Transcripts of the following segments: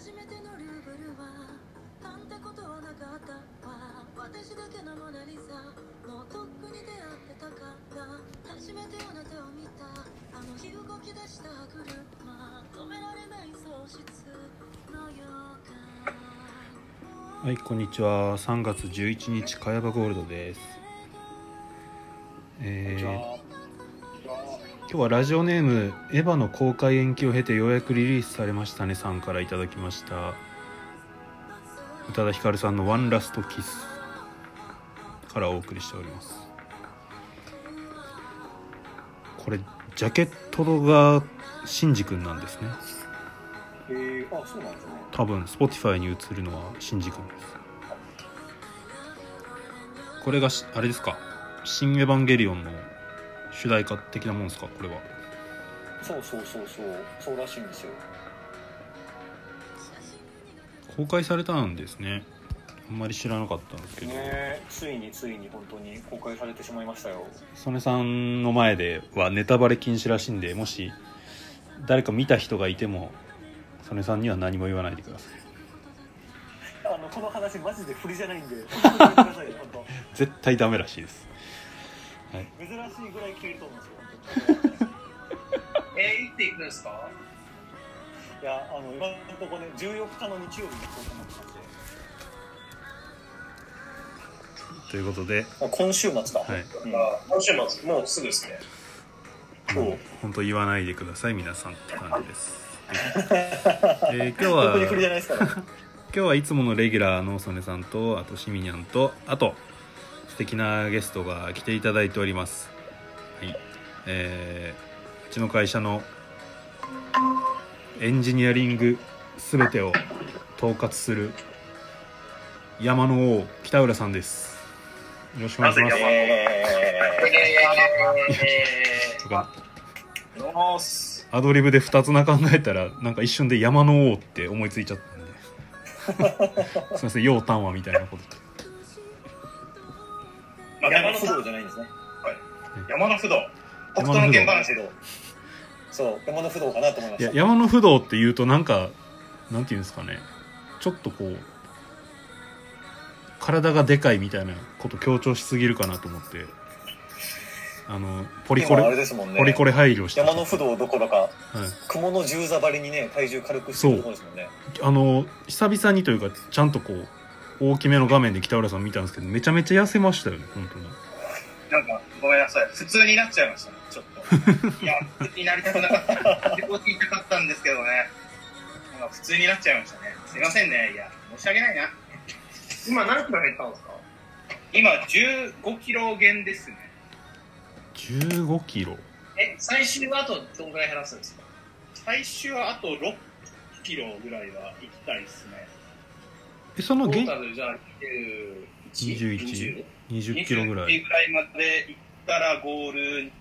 初めてのルーブルはなんてことはなかったわ私だけのモナリザもうとっくに出会ってたか。ら初めてあなたを見た。あの日動き出した車止められない。喪失の予感はい、こんにちは。3月11日、茅場ゴールドです。えー今日はラジオネーム、エヴァの公開延期を経てようやくリリースされましたねさんからいただきました。宇多田ヒカルさんのワンラストキスからお送りしております。これ、ジャケットがシンジ君なんですね。えー、あそうなんですね多分 Spotify に映るのはシンジ君ですこれがしあれですか「新エヴァンゲリオン」の主題歌的なもんですか？これは。そうそうそうそう。そうらしいんですよ。公開されたんですね。あんまり知らなかったんですけど、ねついについに本当に公開されてしまいましたよ。曽根さんの前ではネタバレ禁止らしいんでもし誰か見た人がいても曽根さんには何も言わないでください。あのこの話マジで振りじゃないんで。絶対ダメらしいです当珍しい。ぐらい消えると思うんですよ本えー、いっていくんですか？当にいやあの今のところね14日の日曜日に行こうと思ってましてということで、あ今週末だ、はい。うん。あ今週末もうすぐですね。そうもう。本当言わないでください皆さんって感じです、えー今日は 今日はいつものレギュラーの曽根さんとあとしみにゃんとあと素敵なゲストが来ていただいております。はい。えーうちの会社のエンジニアリング全てを統括する山の王北浦さんです。よろしくお願いします。なぜ山ええとかー、よーすアドリブで2つな考えたらなんか一瞬で山の王って思いついちゃったんで。すいませんようたんはみたいなこと山の不動じゃないんですね。山の不動。北山の不動斗の剣話そう山の不動かなと思いました。山の不動って言うとなんかなんていうんですかね。ちょっとこう体がでかいみたいなこと強調しすぎるかなと思って。あのポリコ今あれレですもんね。ポリコレ配慮して山の不動どころかはい、雲の十座張りにね体重軽くしてるところですもんね。あの久々にというかちゃんとこう大きめの画面で北浦さん見たんですけどめちゃめちゃ痩せましたよね本当に。なんかごめんなさい。普通になっちゃいました。ねちょっと。いや普通になりたくなかった自己言いたかったんですけどね。なんか普通になっちゃいましたね。すいませんね。いや申し訳ないな。今何キロ減ったんですか？今15キロ減ですね。15キロ。え最終はあとどんぐらい減らすんですか？最終はあと6キロぐらいは行きたいですねえそのげトータルじゃあ21 20 20キロぐらい。20ぐらいまで行ったらゴール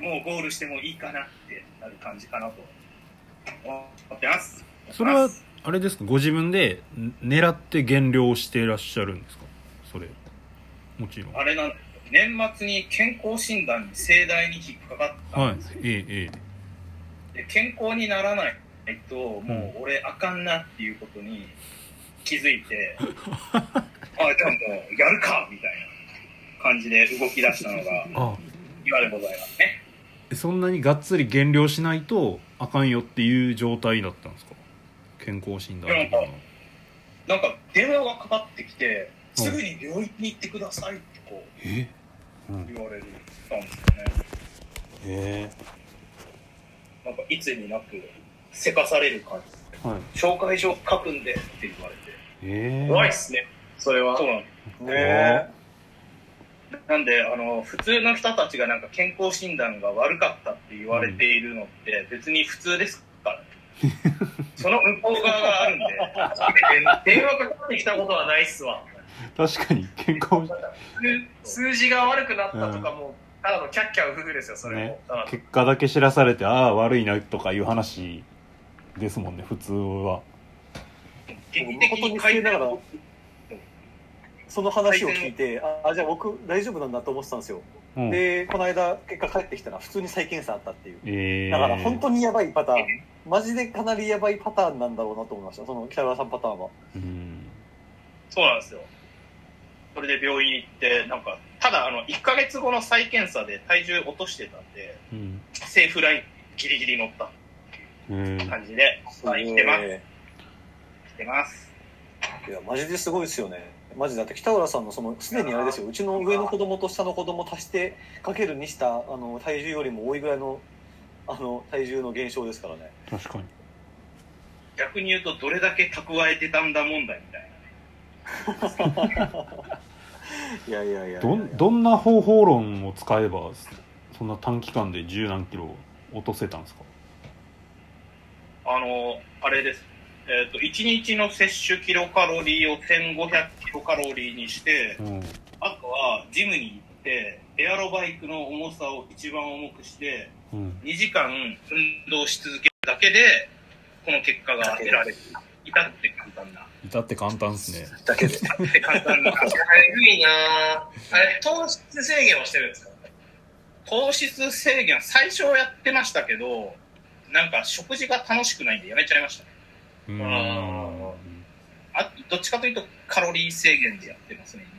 もうゴールしてもいいかなってなる感じかなと思ってます。それはあれですか？ご自分でん狙って減量していらっしゃるんですか？それ。もちろん。あれなん年末に健康診断に盛大に引っかかったはいんですよ、えええ。で健康にならないともう俺あかんなっていうことに気づいて あじゃあもうやるかみたいな感じで動き出したのが今でございますね。えそんなにがっつり減量しないとあかんよっていう状態だったんですか？健康診断的ななんか電話がかかってきてすぐに病院に行ってくださいってこう言われるたんですよね。え。なんかいつになくせかされる感じ。えはい。紹介状書くんでって言われて。ええ怖いっすね。それは。そうなんですね。なんであの普通の人たちがなんか健康診断が悪かったって言われているのって別に普通ですから、ね。その向こう側があるんで。電話かかってきたことはないっすわ。確かに健康。数字が悪くなったとかも、ただのキャッキャウフフですよそれも、ね。結果だけ知らされてああ悪いなとかいう話ですもんね普通は劇的に誠に失礼ながら改その話を聞いてああじゃあ僕大丈夫なんだと思ってたんですよ。うん。でこの間結果返ってきたら普通に再検査あったっていう。ええだから本当にやばいパターン。マジでかなりやばいパターンなんだろうなと思いました。その北川さんパターンは。うん。そうなんですよ。それで病院行って、なんか、ただ、あの、1ヶ月後の再検査で体重落としてたんで、うん。セーフラインギリギリ乗ったうん。感じで、まあ、生きてます。え生きてます。ーいやマジですごいですよね。マジだって北浦さんのそのすでにあれですよ。うちの上の子供と下の子供足してかけるにしたあの体重よりも多いぐらいのあの体重の減少ですからね。確かに。逆に言うと、どれだけ蓄えてたんだ問題みたい いやいやいやいや。どんどんな方法論を使えばそんな短期間で十何キロ落とせたんですか？な。あの、あれです。えっ、と、1日の摂取キロカロリーを1500キロカロリーにして、うんあとはジムに行って、エアロバイクの重さを一番重くして、うん2時間運動し続けるだけで、この結果が得られる。至って簡単な。至って簡単ですねだけで至って簡単な。いなぁあれ、糖質制限はしてるんですか？糖質制限、最初やってましたけど、なんか食事が楽しくないんでやめちゃいましたね。うん。ああどっちかというとカロリー制限でやってますね、今。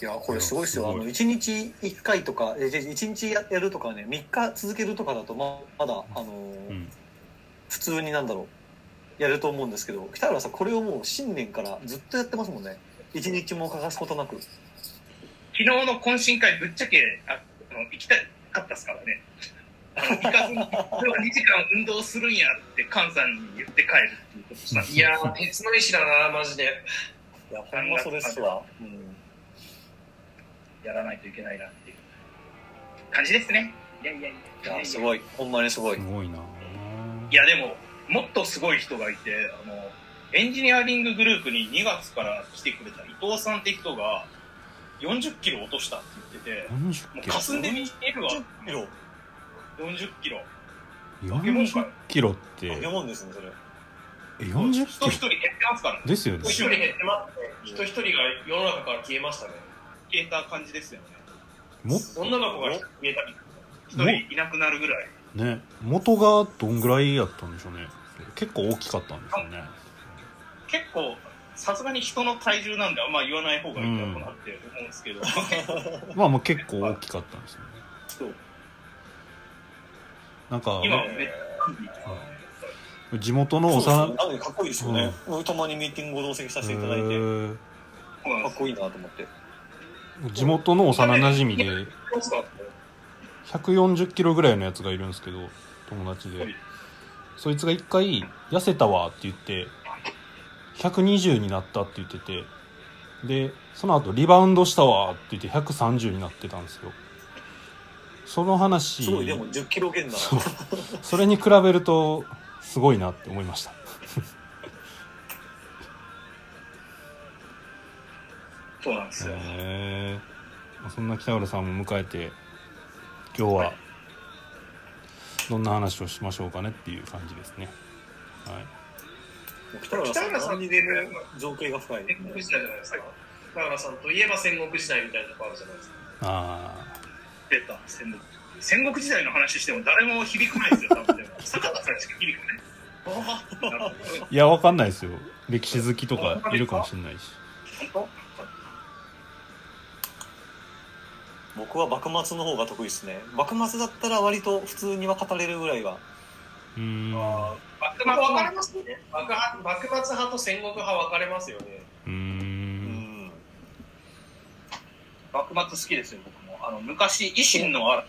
いやこれすごいですよ。あの1日1回とかえじゃ1日ややるとかね3日続けるとかだとままだあのーうん。普通になんだろうやると思うんですけど北浦さんこれをもう新年からずっとやってますもんね。1日も欠かすことなく。昨日の懇親会ぶっちゃけああの行きたかったですからね。行かずに、これは2時間運動するんやって菅さんに言って帰るっていうことしたんですいやー、鉄の意志だなマジで。いやほんまそうですわ、うん。やらないといけないなっていう感じですね。いやいやいや。いやすごい。ほんまにすごい。すごいな。いやでももっとすごい人がいてあのエンジニアリンググループに2月から来てくれた伊藤さんって人が40キロ落としたって言ってても40キロ？う霞んで見えるわ。10キロ？40キロ。40キロって。化け物ですねそれ。え40キロ？人一人減ってますからね。ですよね。一人減ってますね。人一人が世の中から消えましたね。消えた感じですよね。も女の子が消えたり。一人いなくなるぐらい。ね。元がどんぐらいやったんでしょうね。結構大きかったんでしょうね結構さすがに人の体重なんであんま言わない方がいいかなって思うんですけど、まあもう結構大きかったんですよねなんか今めっ地元のそう幼そうなのでかっこいいですよね、たまにミーティングを同席させていただいて、えー。かっこいいなと思って。地元の幼馴染でそうっすか140キロぐらいのやつがいるんですけど友達ではいそいつが一回「痩せたわ」って言って120になったって言っててでその後リバウンドしたわって言って130になってたんですよその話。すごいでも1 0キロ減だそう。それに比べるとすごいなって思いました。そうなんですよ、へえそんな北浦さんも迎えて今日はどんな話をしましょうかねっていう感じですね。はい。北浦さん何にでも造形が深い、戦国時代じゃない。ですか。北原さんといえば戦国時代みたいなとこあるじゃないですか。あ出た戦国戦国時代の話しても誰も響かないですよ多分。坂田さんしか響かないいやわかんないですよ。歴史好きとかいるかもしれないし。本僕は幕末の方が得意ですね。幕末だったら割と普通には語れるぐらいは。うーん。あ当ー分かれますよね。幕派幕末派と戦国派分かれますよね。うん。ん。幕末好きですよ僕。もあの昔維新の嵐っ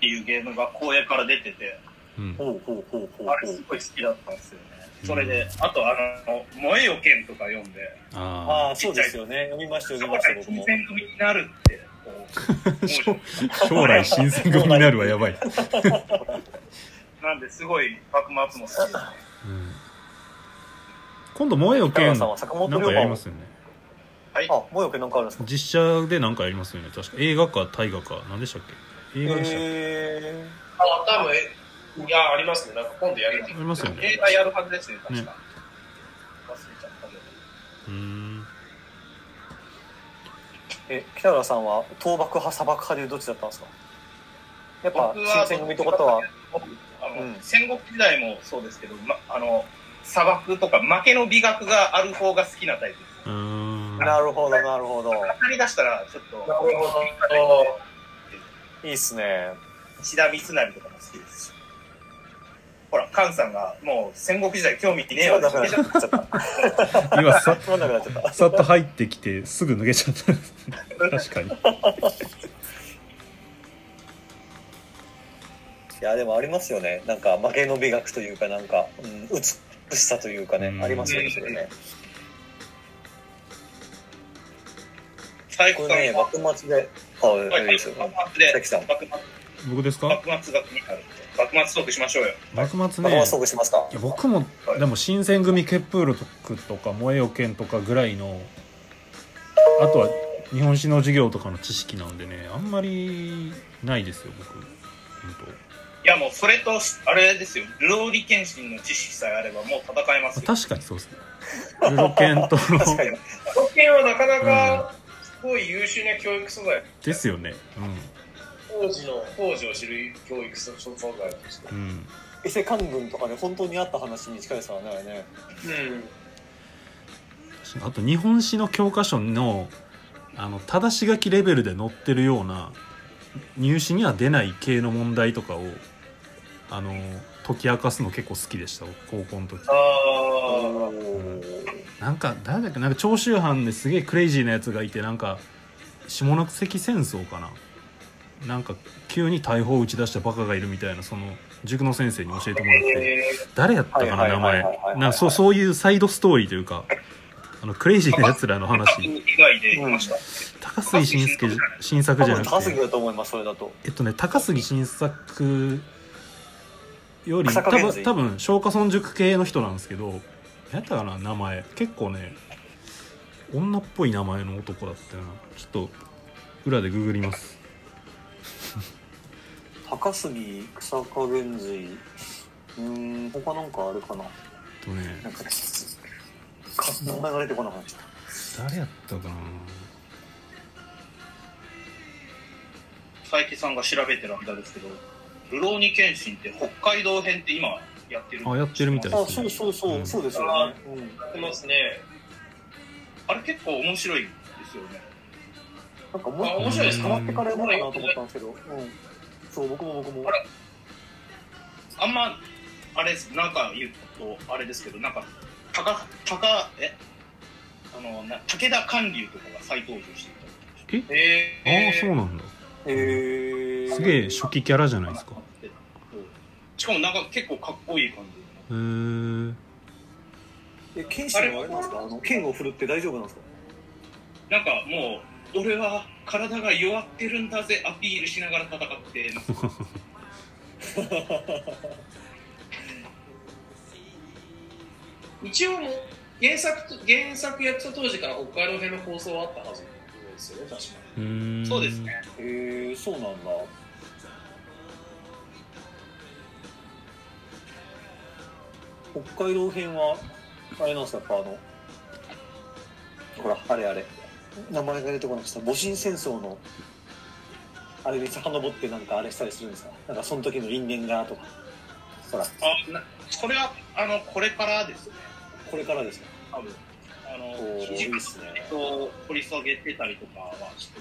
ていうゲームが荒野から出ててうん。ほうほうほうほうあれすごい好きだったんですよね。それであとあの「燃えよ剣」とか読んであああそうですよね。読みました読みました僕新も選組になるって将将来新選組になるはやばい、なんですごい幕末も好き。ですねうん。今度萌えよ北剣なんかやりますよねあもうよけなんかあるんですか？実写でなんかやりますよね。確か。映画か大河か。何でしたっけ？映画でしたっけ、へあ、多分えいや、ありますね。なんか今度やるってありますよね。映画やるはずですね確か、ね。忘れちゃったけど。うーん。ーえ北浦さんは倒幕派砂漠派でどっちだったんですか？やっぱ僕は新選組とかとは。あの、うん。戦国時代もそうですけど、ま、あの砂漠とか負けの美学がある方が好きなタイプです。うー。んなるほどなるほど。語り出したらちょっと。なるほど。いいっすね。石田三成とかも好きです。しほら菅さんがもう戦国時代興味ねえわつまんなくなっちゃった。今さつまんなくなっちゃった。さっと入ってきてすぐ脱げちゃった。確かに。いやでもありますよね。なんか負けの美学というかなんか、うん、美しさというかね、うん。ありますよねそれねこれね幕末でああれですよ幕末で関さん。幕末僕ですか？幕末が気になるんで幕末トークしましょうよ。幕末幕ね末トークしますか？いや僕もでも新選組ケップールとか燃えよ剣とかぐらいのあとは日本史の授業とかの知識なんでねあんまりないですよ僕。本いやもうそれとあれですよ。ルローリ剣心の知識さえあればもう戦えます確かにそうですね。ルロケンと確かに。特権はなかなかすごい優秀な教育素材。ですよね当時の、当時を知る教育素材として。うんうん伊勢官軍とかね本当にあった話に近いですからねねうん。あと日本史の教科書のあの正し書きレベルで載ってるような入試には出ない系の問題とかをあの解き明かすの結構好きでした高校の時あおあ。なんか誰だっけなんか長州藩ですげえクレイジーなやつがいてなんか下関戦争かな？なんか急に大砲を打ち出したバカがいるみたいなその塾の先生に教えてもらって。え誰やったかな名前。なそうそういうサイドストーリーというかあのクレイジーなやつらの話。高杉晋介じ新作多じゃなくて。分高杉だと思いますそれだと。えっとね高杉新作より多分多分松下村塾系の人なんですけど何やったかな名前。結構ね女っぽい名前の男だったよな。ちょっと裏でググります。高杉草加源氏うーん他なんかあるかな。とね。なんかか名前が出てこなくなった。誰やったかな。佐伯さんが調べてる間ですけどルローニケンシンって北海道編って今やってるあやってるみたいあですね。そうそうそう、うん。そうですよね、うん、ますね。あれ結構面白いですよね。なんかも面白いです。変わってからやろうかなと思ったんですけど、うん、そう僕も僕も。あれあんまあれです。なんか言うとあれですけどなんか高高え？あのな武田観龍とかが再登場していたえ？ああそうなんだ。へえすげえ初期キャラじゃないですかしかもなんか結構かっこいい感じへー。え剣士はあれなんですか？あの剣を振るって大丈夫なんですか？なんかもう俺は体が弱ってるんだぜアピールしながら戦って。ま す一応もう原作と原作やった当時から北海道編の放送はあったはずですよね、確かうーん。そうですね。へえそうなんだ北海道編はあれなんですかやっぱあのほらあれあれ。名前が出てこなくて戊辰戦争のあれに遡ってなんかあれしたりするんですか？なんかその時の因縁がとか。ほら。あなそれはあのこれからですね。これからですね多分。あのおー土いいっすね。と掘り下げてたりとかはして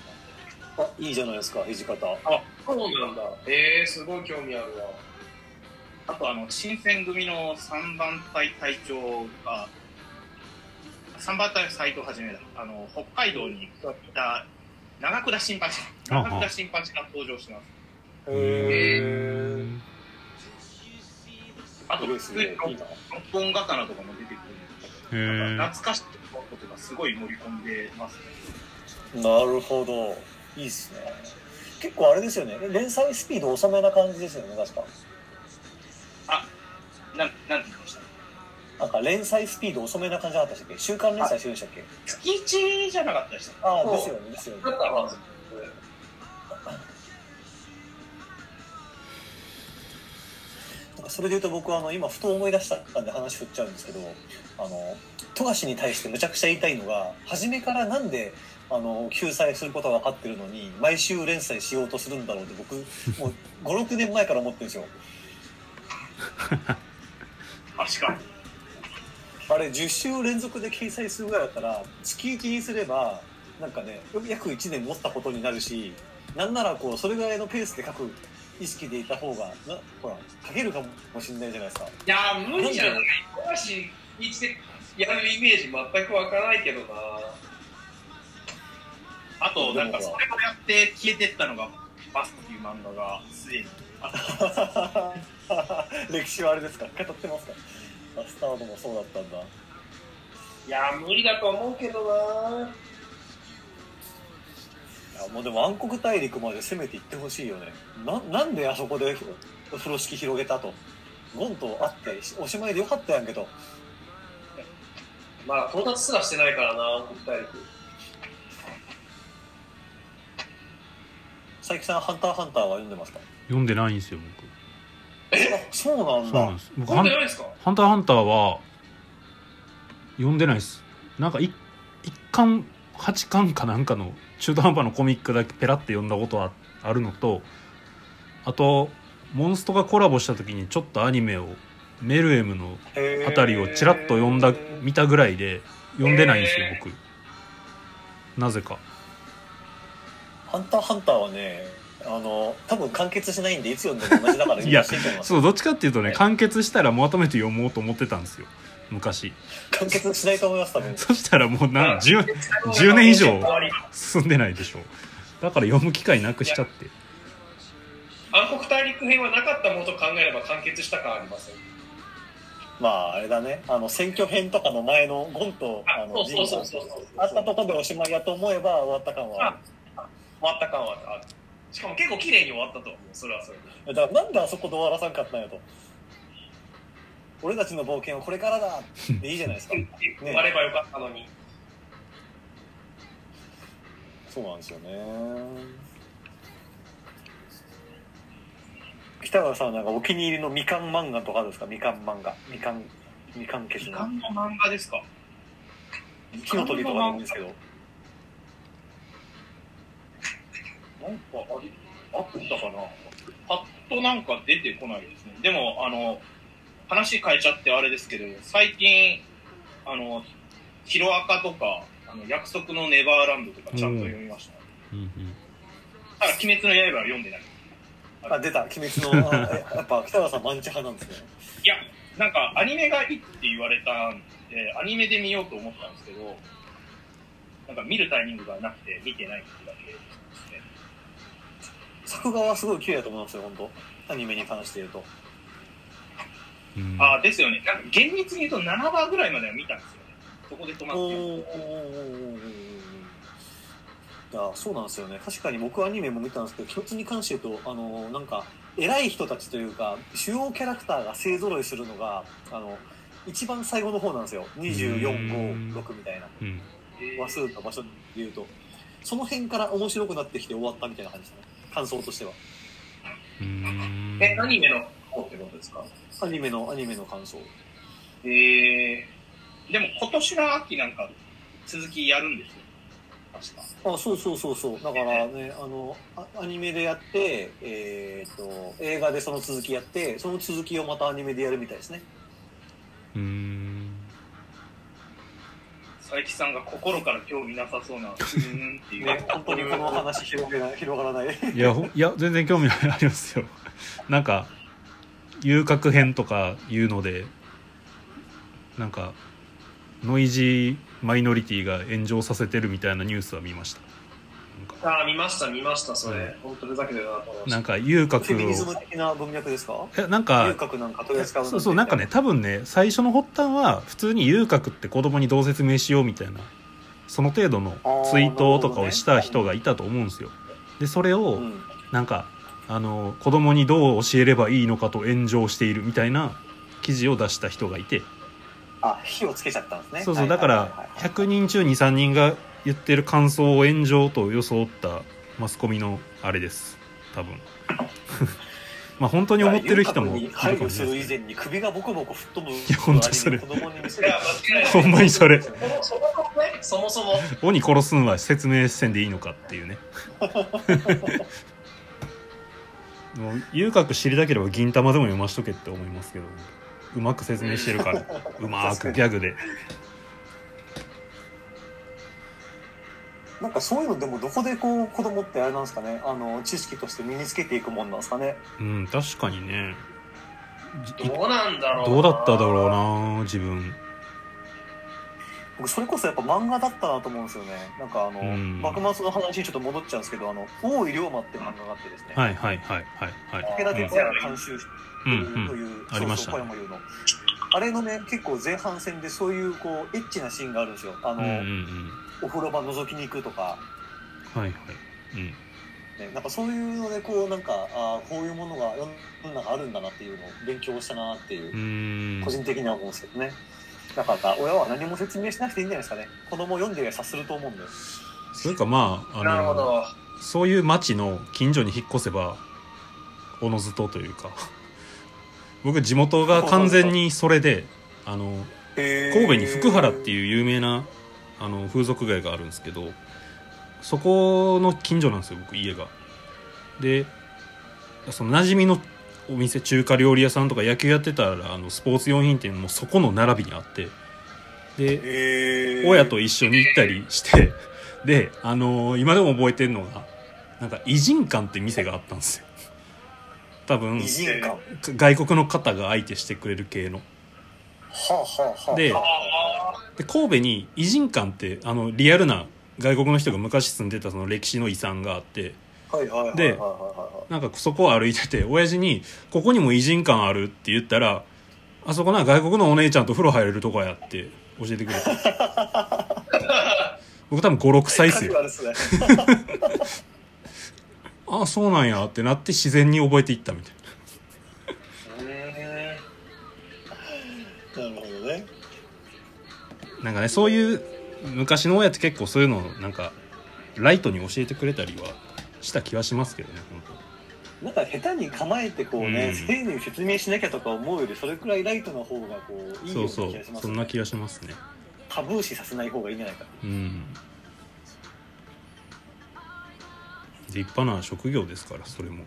たんで。あいいじゃないですか土方。そうなんだ。えー、すごい興味あるわ。あとあの新選組の3番隊隊長が3番隊斎藤はじめだ。あの北海道にいた長倉新八。長倉新八が登場します。へえあとすごいですね。いいな六本刀とかも出てくへるーなんか懐かしいことがすごい盛り込んでます。ねなるほど。いいっすね。結構あれですよね。連載スピード遅めな感じですよね確かなんなんて言いました？なんか連載スピード遅めな感じじゃなかったでしたっけ？週刊連載してるんでしたっけ？月一じゃなかったでしたああですよねですよね。それで言うと僕はあの今ふと思い出したんで話振っちゃうんですけどあの富樫に対してむちゃくちゃ言いたいのが初めからなんであの救済することが分かってるのに毎週連載しようとするんだろうって僕もう56年前から思ってるんですよ 確かに。あれ10週連続で掲載するぐらいだったら月1にすればなんかね約1年持ったことになるしなんならこうそれぐらいのペースで書く意識でいた方がなほら書けるかもしれないじゃないですかいやー、無理じゃない。富樫一でやるイメージ全く湧かないけどな。あと、なんかそれをやって消えてったのが、バスっていう漫画がすでにあった。歴史はあれですか？語ってますか？バスタードもそうだったんだ。いやー、無理だと思うけどな。いやもうでも暗黒大陸まで攻めていってほしいよね。ななんであそこでふ風呂敷広げたと？ゴンと会っておしまいでよかったやんけどまあ、到達すらしてないからな、暗黒大陸。佐伯さん「ハンターハンター」は読んでますか？読んでないんですよ僕あそうなんそうだなんです。僕読んでないですか？ハンターハンターは読んでないです。なんかい一巻八巻かなんかの中途半端のコミックだけペラって読んだことはあるのとあとモンストがコラボした時にちょっとアニメをメルエムのあたりをちらっと読んだ見たぐらいで読んでないんですよ僕。なぜか。ハンターハンターはねあの多分完結しないんでいつ読んでも同じだからいやそうどっちかっていうとね完結したらまとめて読もうと思ってたんですよ。昔。完結しないと思います多分。そしたらもうな 10, 10年以上進んでないでしょだから読む機会なくしちゃって。暗黒大陸編はなかったものと考えれば完結した感ありますよ。まああれだね。あの選挙編とかの前のゴンとああ、のそうそうそうそう。そう。あったところでおしまいやと思えば終わった感はある。終わった感はある。しかも結構綺麗に終わったと。思う。それはそれで。だからなんであそこで終わらさんかったんやと。俺たちの冒険はこれからだ。っていいじゃないですか。終わればよかったのに。そうなんですよね。北川さんはなんかお気に入りのみかん漫画とかあるんですか？みかん漫画。みかんみかん消しの。時間の漫画ですか？火の鳥とかでもいいんですけどなんかありあったかなパッとなんか出てこないですね。でも、あの、話変えちゃってあれですけど、最近、あの、ヒロアカとか、あの約束のネバーランドとかちゃんと読みました。うんうんただ、鬼滅の刃は読んでない。あ出た鬼滅の やっぱ北川さんマンチ派なんですねいや、なんかアニメがいいって言われたんで、アニメで見ようと思ったんですけど、なんか見るタイミングがなくて見てないってだけ。作画はすごい綺麗だと思いますよ本当。アニメに関して言うと。うん。ああ、ですよね。なんか厳密に言うと7話ぐらいまでは見たんですよね。そこで止まってやそうなんですよね。確かに僕アニメも見たんですけど一つに関して言うとあのなんか偉い人たちというか主要キャラクターが勢ぞろいするのがあの一番最後の方なんですよ。2456みたいな。うん。話数の場所で言うと。その辺から面白くなってきて終わったみたいな感じですね感想としては。うん。え、アニメの方ってことですか？アニメのアニメの感想。えー、でも今年の秋なんか続きやるんですよ。確か。あそうそうそうそう。だからねあのあアニメでやって、えー、と映画でその続きやってその続きをまたアニメでやるみたいですね。うん佐伯さんが心から興味なさそうな、うーんっていう。ね本当にこの話広げない広がらない。いやほいや全然興味 ありますよ。なんか遊郭編とかいうのでなんかノイジーマイノリティが炎上させてるみたいなニュースは見ましたああ、見ました、見ました、それ。本当ふざけてるなと思いました。なんか遊郭フェミニズをム的な文脈ですか？えなんか遊郭なんか取り扱うそうそうなんかね多分ね最初の発端は普通に遊郭って子供にどう説明しようみたいなその程度のツイートとかをした人がいたと思うんですよ。でそれをうん。なんかあの子供にどう教えればいいのかと炎上しているみたいな記事を出した人がいて。あ火をつけちゃったんですね。そうそうだからい100人中23人が言ってる感想を炎上と装ったマスコミのあれです。多分。まあ本当に思ってる人もいるかもしれない。る以前に首がボコボコ吹っ飛ぶやほんとそれほんまにそれそもそも鬼殺すんは説明せんでいいのかっていうねもう遊郭知りたければ銀玉でも読ましとけって思いますけど、うまく説明してるからうまくギャグでなんかそういうのでもどこでこう子供ってあれなんですかね？あの知識として身につけていくもんなんですかね？うん確かにね。じどうなんだろうな。どうだっただろうな自分。僕それこそやっぱ漫画だったなと思うんですよね。なんかあの、うん。幕末の話にちょっと戻っちゃうんですけどあの大井龍馬って漫画があってですね、はいはいはいはいはい武田鉄矢が監修してうんるとうんいう、ありましたねそうそう小山優の。あれのね結構前半戦でそういうこうエッチなシーンがあるんですよ。あの、うんうんうんお風呂場覗きに行くとか。はいはい。うん。ね、なんかそういうのでこうなんかあーこういうものが世の中あるんだなっていうのを勉強したなっていう個人的には思うんですけどね。だから親は何も説明しなくていいんじゃないですかね。子供を読んでりゃ察すると思うんで。それかまああなるほのど。そういう町の近所に引っ越せばおのずとというか。僕地元が完全にそれであの神戸に福原っていう有名なあの風俗街があるんですけどそこの近所なんですよ僕家が。でその馴染みのお店中華料理屋さんとか野球やってたらあのスポーツ用品店もそこの並びにあってで親と一緒に行ったりしてであのー今でも覚えてるのがなんか偉人館って店があったんですよ。多分外国の方が相手してくれる系の。あはあはあであで神戸に偉人館ってあのリアルな外国の人が昔住んでたその歴史の遺産があってでなんかそこを歩いてて親父に「ここにも偉人館ある?」って言ったら「あそこな外国のお姉ちゃんと風呂入れるとこや」って教えてくれた 僕多分56歳っすよ。ああそうなんやってなって自然に覚えていったみたいへーなるほどねななんかねそういう昔の親って結構そういうのをなんかライトに教えてくれたりはした気はしますけどね本なんか下手に構えてこうね、うん。丁寧に説明しなきゃとか思うよりそれくらいライトな方がこういいよ当そううそうな気がしますそんな気がしますね。タブー視させない方がいいんじゃないか。うん。立派な職業ですからそれも。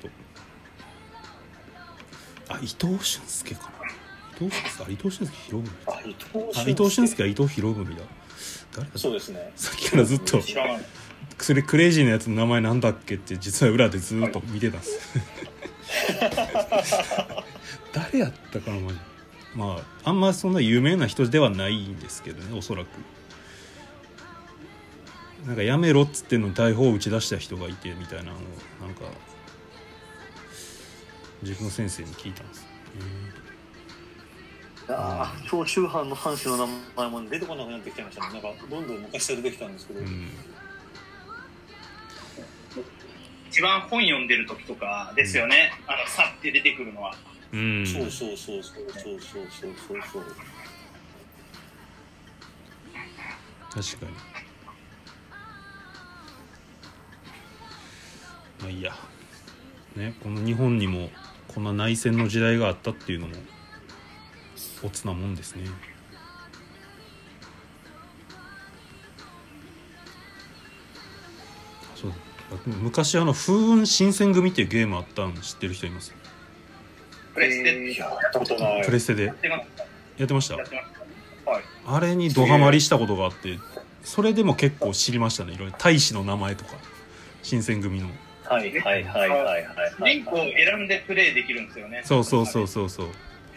本当。あ伊藤俊介かな伊藤あ伊藤俊介。博文あ伊藤あ伊藤俊介は伊藤博文だ。誰だ？そうですね。さっきからずっと。それクレイジーなやつの名前なんだっけって実は裏でずっと見てたんです、誰やったかなマジまああんまそんな有名な人ではないんですけどねおそらく。なんかやめろっつってんのに大砲を打ち出した人がいてみたいなのをなんか塾の先生に聞いたんです。ああ長州藩の藩主の名前も出てこなくなってきちゃいましたね。なんかどんどん昔から出てきたんですけど、うん。一番本読んでる時とかですよね。あの、さって出てくるのは。うん。そうそうそうそうそうそうそうそうそう。確かに。まあいいや。ねこの日本にもこんな内戦の時代があったっていうのもおつなもんですね。あそう。だ昔あの風雲新選組っていうゲームあったん知ってる人います？プレステいややったことない。プレステで。やってました。あれにドハマりしたことがあってそれでも結構知りましたね。いろいろ。大使の名前とか。新選組の。はいはいはいはいはいはい。リンクを選んでプレイできるんですよね。そうそうそうそうそう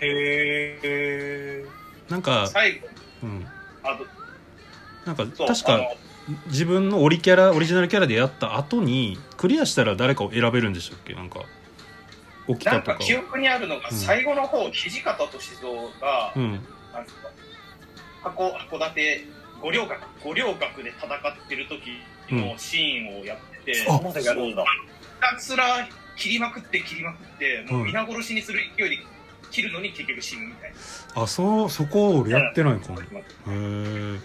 へえなんか、最後、うん、あと、なんか確か自分のオリキャラオリジナルキャラでやった後にクリアしたら誰かを選べるんでしたっけ？なんか起きたとか。なんか記憶にあるのが、うん。最後の方、土方歳三が、うん。なんですか箱函館五稜郭五稜郭で戦ってる時のシーンをやってて、そこまでやるんだ。ひたすら切りまくって切りまくってもう皆殺しにする勢いで切るのに結局死ぬみたいな、あそうそこ俺やってないかも。へえ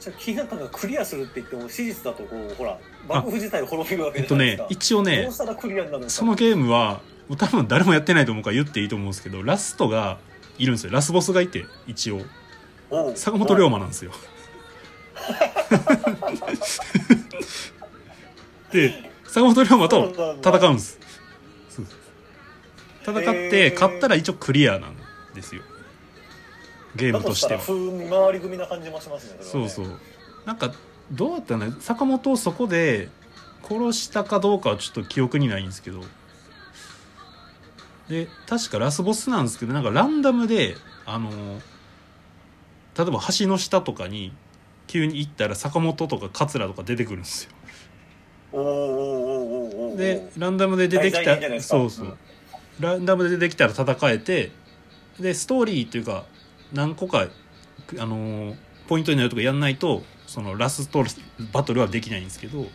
ちちょっと気になったのがクリアするって言っても史実だとこうほら幕府自体が滅びるわけえっとねじゃないですか、一応ねどうしたらクリアになるそのゲームは多分誰もやってないと思うから言っていいと思うんですけどラストがいるんですよ。ラスボスがいて一応。坂本龍馬なんですよ。で坂本龍馬と戦うんです戦って勝ったら一応クリアなんですよ。ゲーだムとしては。回り組な感じもしますねそうそう。なんかどうだったの坂本をそこで殺したかどうかはちょっと記憶にないんですけど。で確かラスボスなんですけどなんかランダムであの例えば橋の下とかに急に行ったら坂本とか桂とか出てくるんですよ。でランダムで出てき題たそうそう、ランダムで出てきたら戦えてでストーリーっていうか何個かあのーポイントになるとかやんないとそのラストバトルはできないんですけどっ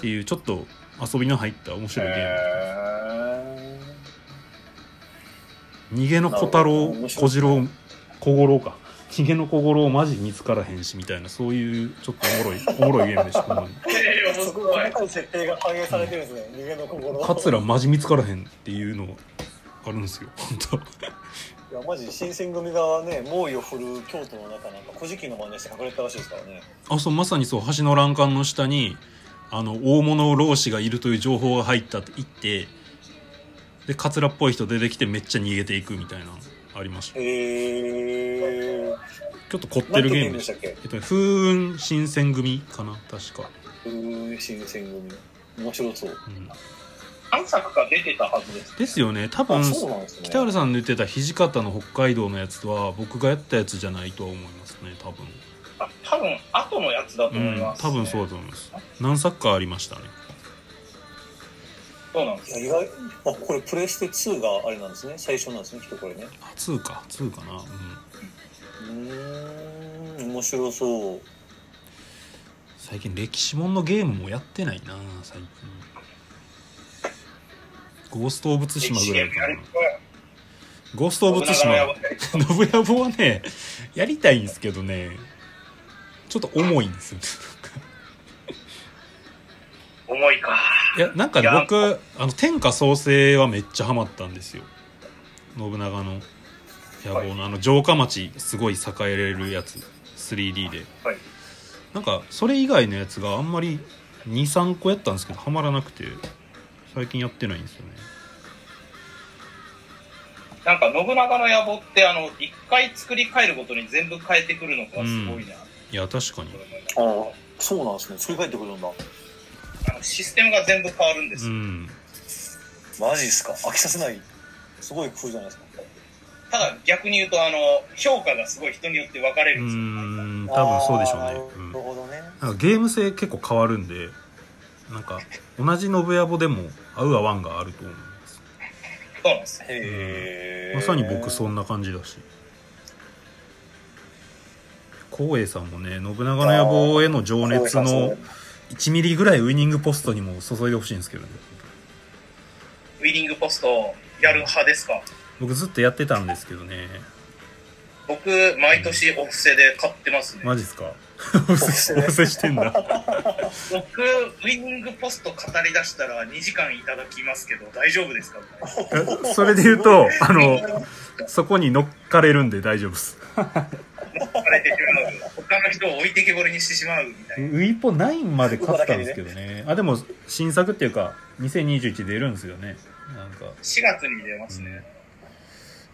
ていうちょっと遊びの入った面白いゲーへム逃げの小太郎小次郎小五郎か逃げの小五郎マジ見つからへんしみたいなそういうちょっとおもろい おもろいゲームでしたほんまに。えー、ーそこ細かい設定が反映されてるんですね、逃げの心桂マジ見つからへんっていうのあるんですよ本当いやマジ新選組がね猛威を振るう京都の中なんか古事記の真似して隠れてたらしいですからね。あそうまさにそう橋の欄干の下にあの大物老子がいるという情報が入ったって言ってでカツラっぽい人出てきてめっちゃ逃げていくみたいな。のありました。へえちょっと凝っててるゲームでした。たっけ？えっとね、風雲新選組かな確か、うーん新選組。面白そう。うん、何作か出てたはずです。ですよね。多分あそうなんですね。北原さんの言ってた土方の北海道のやつは僕がやったやつじゃないとは思いますね多分。あ多分後のやつだとうん思います、多分そうだと思います。何作かありましたねそうなんです。いや意外あこれプレステ2があれなんですね。最初なんですね。きっとこれね。あ2か。2かな。うん。うーん。面白そう。最近歴史もんのゲームもやってないな最近。ゴースト・オブ・ツシマぐらいかな。ゴースト・オブ・ツシマ。信長 はねやりたいんですけどね。ちょっと重いんですよ重いか。いやなんかね僕あの天下創生はめっちゃハマったんですよ。信長の野望のあの城下町すごい栄えれるやつ。3D で。はい。なんかそれ以外のやつがあんまり23個やったんですけどハマらなくて。最近やってないんですよね。なんか信長の野望ってあの一回作り変えるごとに全部変えてくるのがすごいな、いや確かに。ああそうなんですね。作り変えてくるんだシステムが全部変わるんです。よ、うん。マジですか？飽きさせないすごい工夫じゃないですか。ただ逆に言うとあの評価がすごい人によって分かれうるんですよ、ん。多分そうでしょうね、なるほどね。なんかゲーム性結構変わるんでなんか同じ信長でも合う合わんがあると思います。そうなんです。よへえまさに僕そんな感じだし。光栄さんもね信長の野望への情熱の1ミリぐらいウイニングポストにも注いでほしいんですけどね。ウィニングポストやる派ですか？僕ずっとやってたんですけどね。僕毎年お布施で買ってますね、マジっすか？お布施してんだ。僕ウィニングポスト語り出したら2時間いただきますけど大丈夫ですか？えそれで言うとあの そこに乗っかれるんで大丈夫っす あれてしまう他の人を置いてけぼりにしてしまうみたいな。ウィポ9まで買ったんですけどね。あでも新作っていうか2021出るんですよね。なんか。4月に出ますね、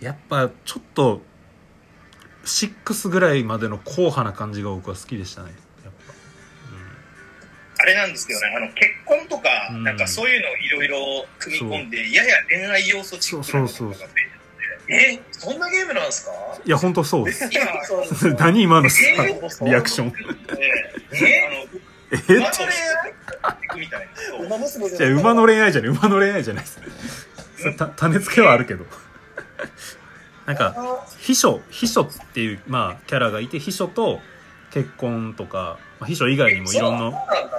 やっぱちょっと6ぐらいまでの硬派な感じが僕は好きでしたね。やっぱ、あれなんですけどねあの結婚とか、うんなん。かそういうのをいろいろ組み込んでやや恋愛要素チックなのが増えてえそんなゲームなんですか？いや本当そうです。今そうですよ何今のリアクション。ええ馬の恋愛？じゃあ馬の恋愛じゃない。馬の恋愛じゃないです。種付けはあるけど。なんか秘書秘書っていう、まあ、キャラがいて秘書と結婚とか、まあ、秘書以外にもいろんな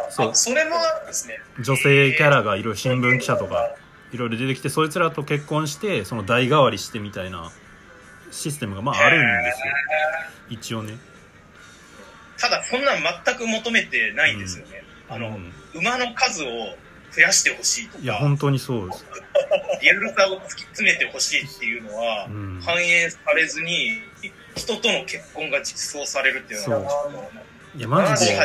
そうそれもですね。女性キャラがいろいろ新聞記者とかいろいろ出てきてそいつらと結婚してその代替わりしてみたいなシステムがまああるんですよ。一応ね。ただそんなん全く求めてないんですよね。あの、うん馬の数を増やしてほしいといやか、本当にそうです、リアルさを突き詰めてほしいっていうのはう、ん、反映されずに、人との結婚が実装されるっていうのは、いやマジで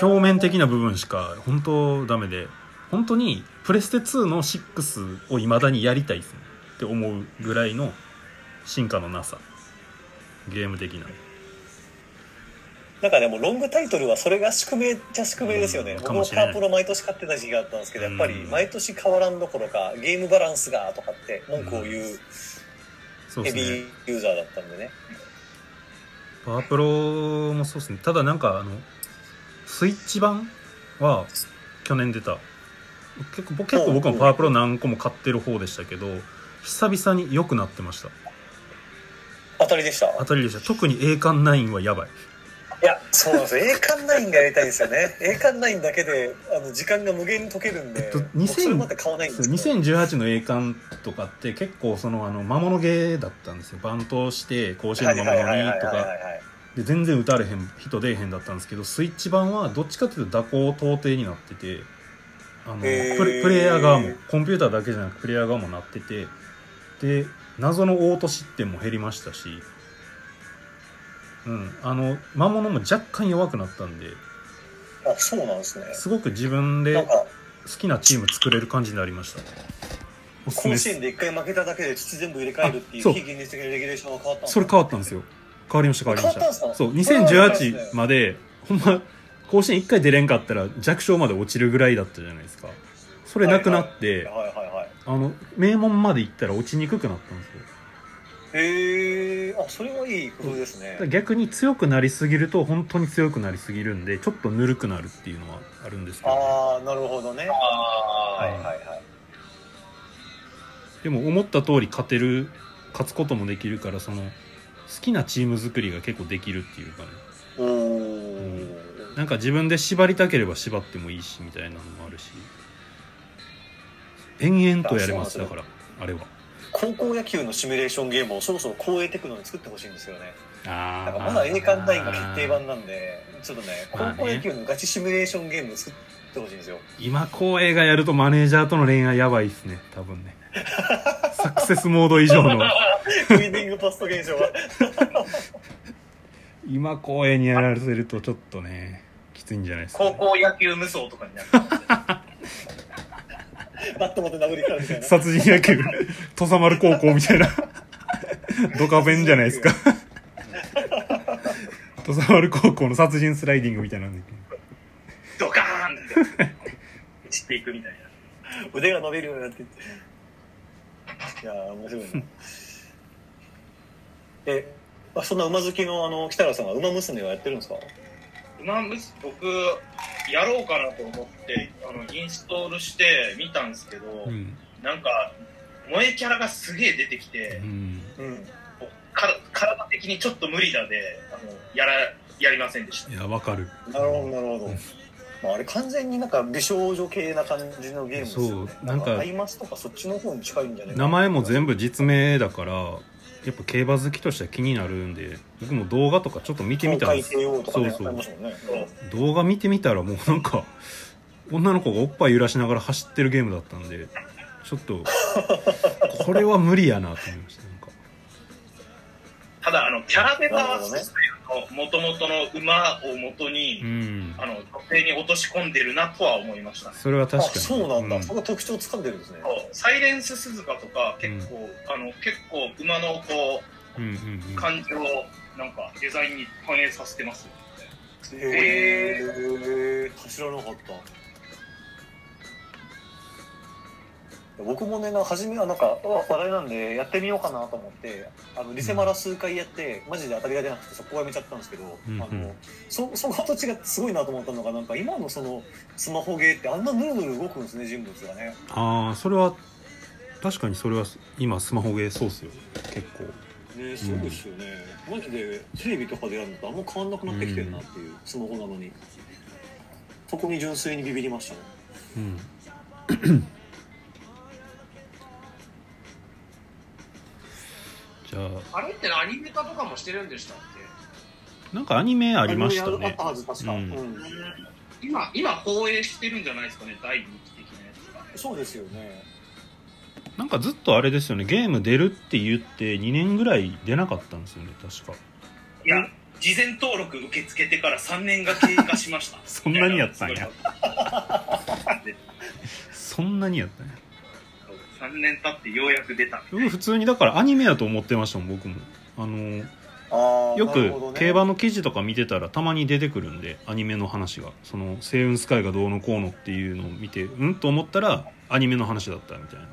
表面的な部分しか本当ダメで。本当にプレステ2の6をいまだにやりたいですねって思うぐらいの進化のなさ。ゲーム的な。なんかでもロングタイトルはそれが宿命じゃ宿命ですよね、うん僕もパープロ毎年買ってた時期があったんですけど、やっぱりうん。毎年変わらんどころかゲームバランスがとかって文句を言うヘビーユーザーだったんでね。パワープロもそうですね。ただなんかあのスイッチ版は去年出た結構僕結構僕もパワープロ何個も買ってる方でしたけど久々に良くなってました。当たりでした？当たりでした。特に栄冠9はやばい。いやそうなんですよ。栄冠9がやりたいんですよね。栄冠9だけであの時間が無限に解けるんで、えっと僕それまで買わないんですけど2018の栄冠とかって結構そのあの魔物ゲーだったんですよ。バントして甲子園の魔物にとか。で全然打たれへん人出えへんだったんですけどスイッチ版はどっちかっていうと蛇行到底になっててあのプレプレイヤー側もコンピューターだけじゃなくプレイヤー側もなっててで謎のオート失点も減りましたしうんあの魔物も若干弱くなったんであそうなんですね。すごく自分で好きなチーム作れる感じになりました。甲子園で一回負けただけで土全部入れ替えるっていうう。非現実的なレギュレーションが変わったんですそれ変わったんですよ。変わりました変わりました。そうそれは変わったんです2018ね。までほんま甲子園1回出れんかったら弱小まで落ちるぐらいだったじゃないですか。それなくなって、はいはいはいあの名門まで行ったら落ちにくくなったんですよ。へえあそれはいい工夫ですね。逆に強くなりすぎると本当に強くなりすぎるんでちょっとぬるくなるっていうのはあるんですけど。ああなるほどね。あはいはいはい。でも思った通り勝てる勝つこともできるからその好きなチーム作りが結構できるっていうかねなんか自分で縛りたければ縛ってもいいしみたいなのもあるし。延々とやれますだからあれは。高校野球のシミュレーションゲームをそろそろ光栄テクノに作ってほしいんですよね。あかまだ栄冠ナインが決定版なんでちょっとね高校野球のガチシミュレーションゲーム作ってほしいんですよ。今光栄がやるとマネージャーとの恋愛やばいっすね多分ね。サクセスモード以上の。ウィニングパスト現象が 今光栄にやられてるとちょっとねきついんじゃないですか、高ね、校野球無双とかになる。バット持って殴りかかるみたいな。殺人野球。土佐丸高校みたいな。ドカベンじゃないですか。土佐丸高校の殺人スライディングみたいなんだけ。どドカーンって。散っていくみたいな。腕が伸びるようになって。いやー面白いな。えあそんな馬好きのあの北原さんが馬娘はやってるんですか？馬娘僕、やろうかなと思って、あの、インストールして見たんですけど、うん、なんか、萌えキャラがすげえ出てきて、うん、うんから体的にちょっと無理だで、あの、やら、やりませんでした。いやわかる。なるほどなるほど、まあ、あれ完全になんか美少女系な感じのゲームですよね。そうなんかアイマスとかそっちの方に近いんじゃない名前も全部実名だからやっぱ競馬好きとしては気になるんで僕も動画とかちょっと見てみたんです。ねそうそう。動画見てみたらもうなんか女の子がおっぱい揺らしながら走ってるゲームだったんでちょっとこれは無理やなと思いましたただ、あの、キャラデザはなるほどねもともとの馬を元に、うん。あの、女性に落とし込んでるなとは思いました。それは確かに。あそうなんだ、うそこが特徴つかんでるんですね。サイレンス鈴鹿とか結構、あの結構馬のこうんうんううん。感情をなんかデザインに反映させてますよね。へえ知らなかった僕もねな初めはなんかうわ話題なんでやってみようかなと思ってあのリセマラ数回やって、マジで当たりが出なくてそこはやめちゃったんですけど、うんうん。あのそそこと違ってすごいなと思ったのがなんか今のそのスマホゲーってあんなヌルヌル動くんですね人物がね。ああそれは確かにそれは今スマホゲーそうっすよ。結構。ねそうですよね、マジでテレビとかでやるのとあんま変わんなくなってきてるなっていう、スマホなのに。そこに純粋にビビりましたね。うんああれってアニメ化とかもしてるんでしたっなんかアニメありましたね。今、今放映してるんじゃないですかね、第2期的なやつが。そうですよね。なんかずっとあれですよね。ゲーム出るって言って2年ぐらい出なかったんですよね確か。いや、事前登録受け付けてから3年が経過しました。そんなにやったんや。でそんなにやったね3年経ってようやく出た。僕普通にだからアニメやと思ってましたもん僕も。あのよく競馬の記事とか見てたらたまに出てくるんでアニメの話が。その星雲スカイがどうのこうのっていうのを見てうんと思ったらアニメの話だったみたいな。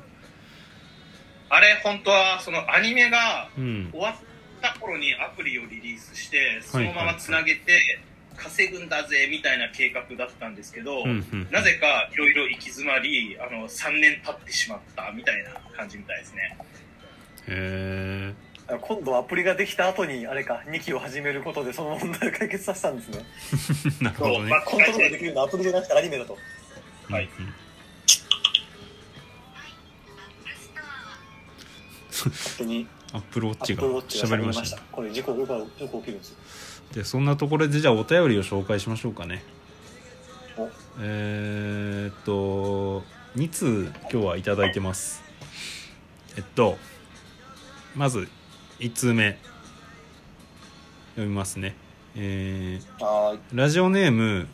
あれ、本当は、そのアニメがうん。終わった頃にアプリをリリースして、そのままつなげて、稼ぐんだぜ、みたいな計画だったんですけど、うんうんなぜかいろいろ行き詰まり、あの、3年経ってしまった、みたいな感じみたいですね。へえ今度アプリができた後に、あれか、2期を始めることでその問題を解決させたんですね。なるほどねまあコントロールできるのはアプリじゃなくてアニメだと。はいうんうん本当にアップルウォアッチがップルウォッチが喋りましたた。これ事故よくよく起きるんですよ。でそんなところでじゃあお便りを紹介しましょうかね。お。えー、っと2通今日はいただいてます。えっとまず1通目。読みますね。えーはラジオネーム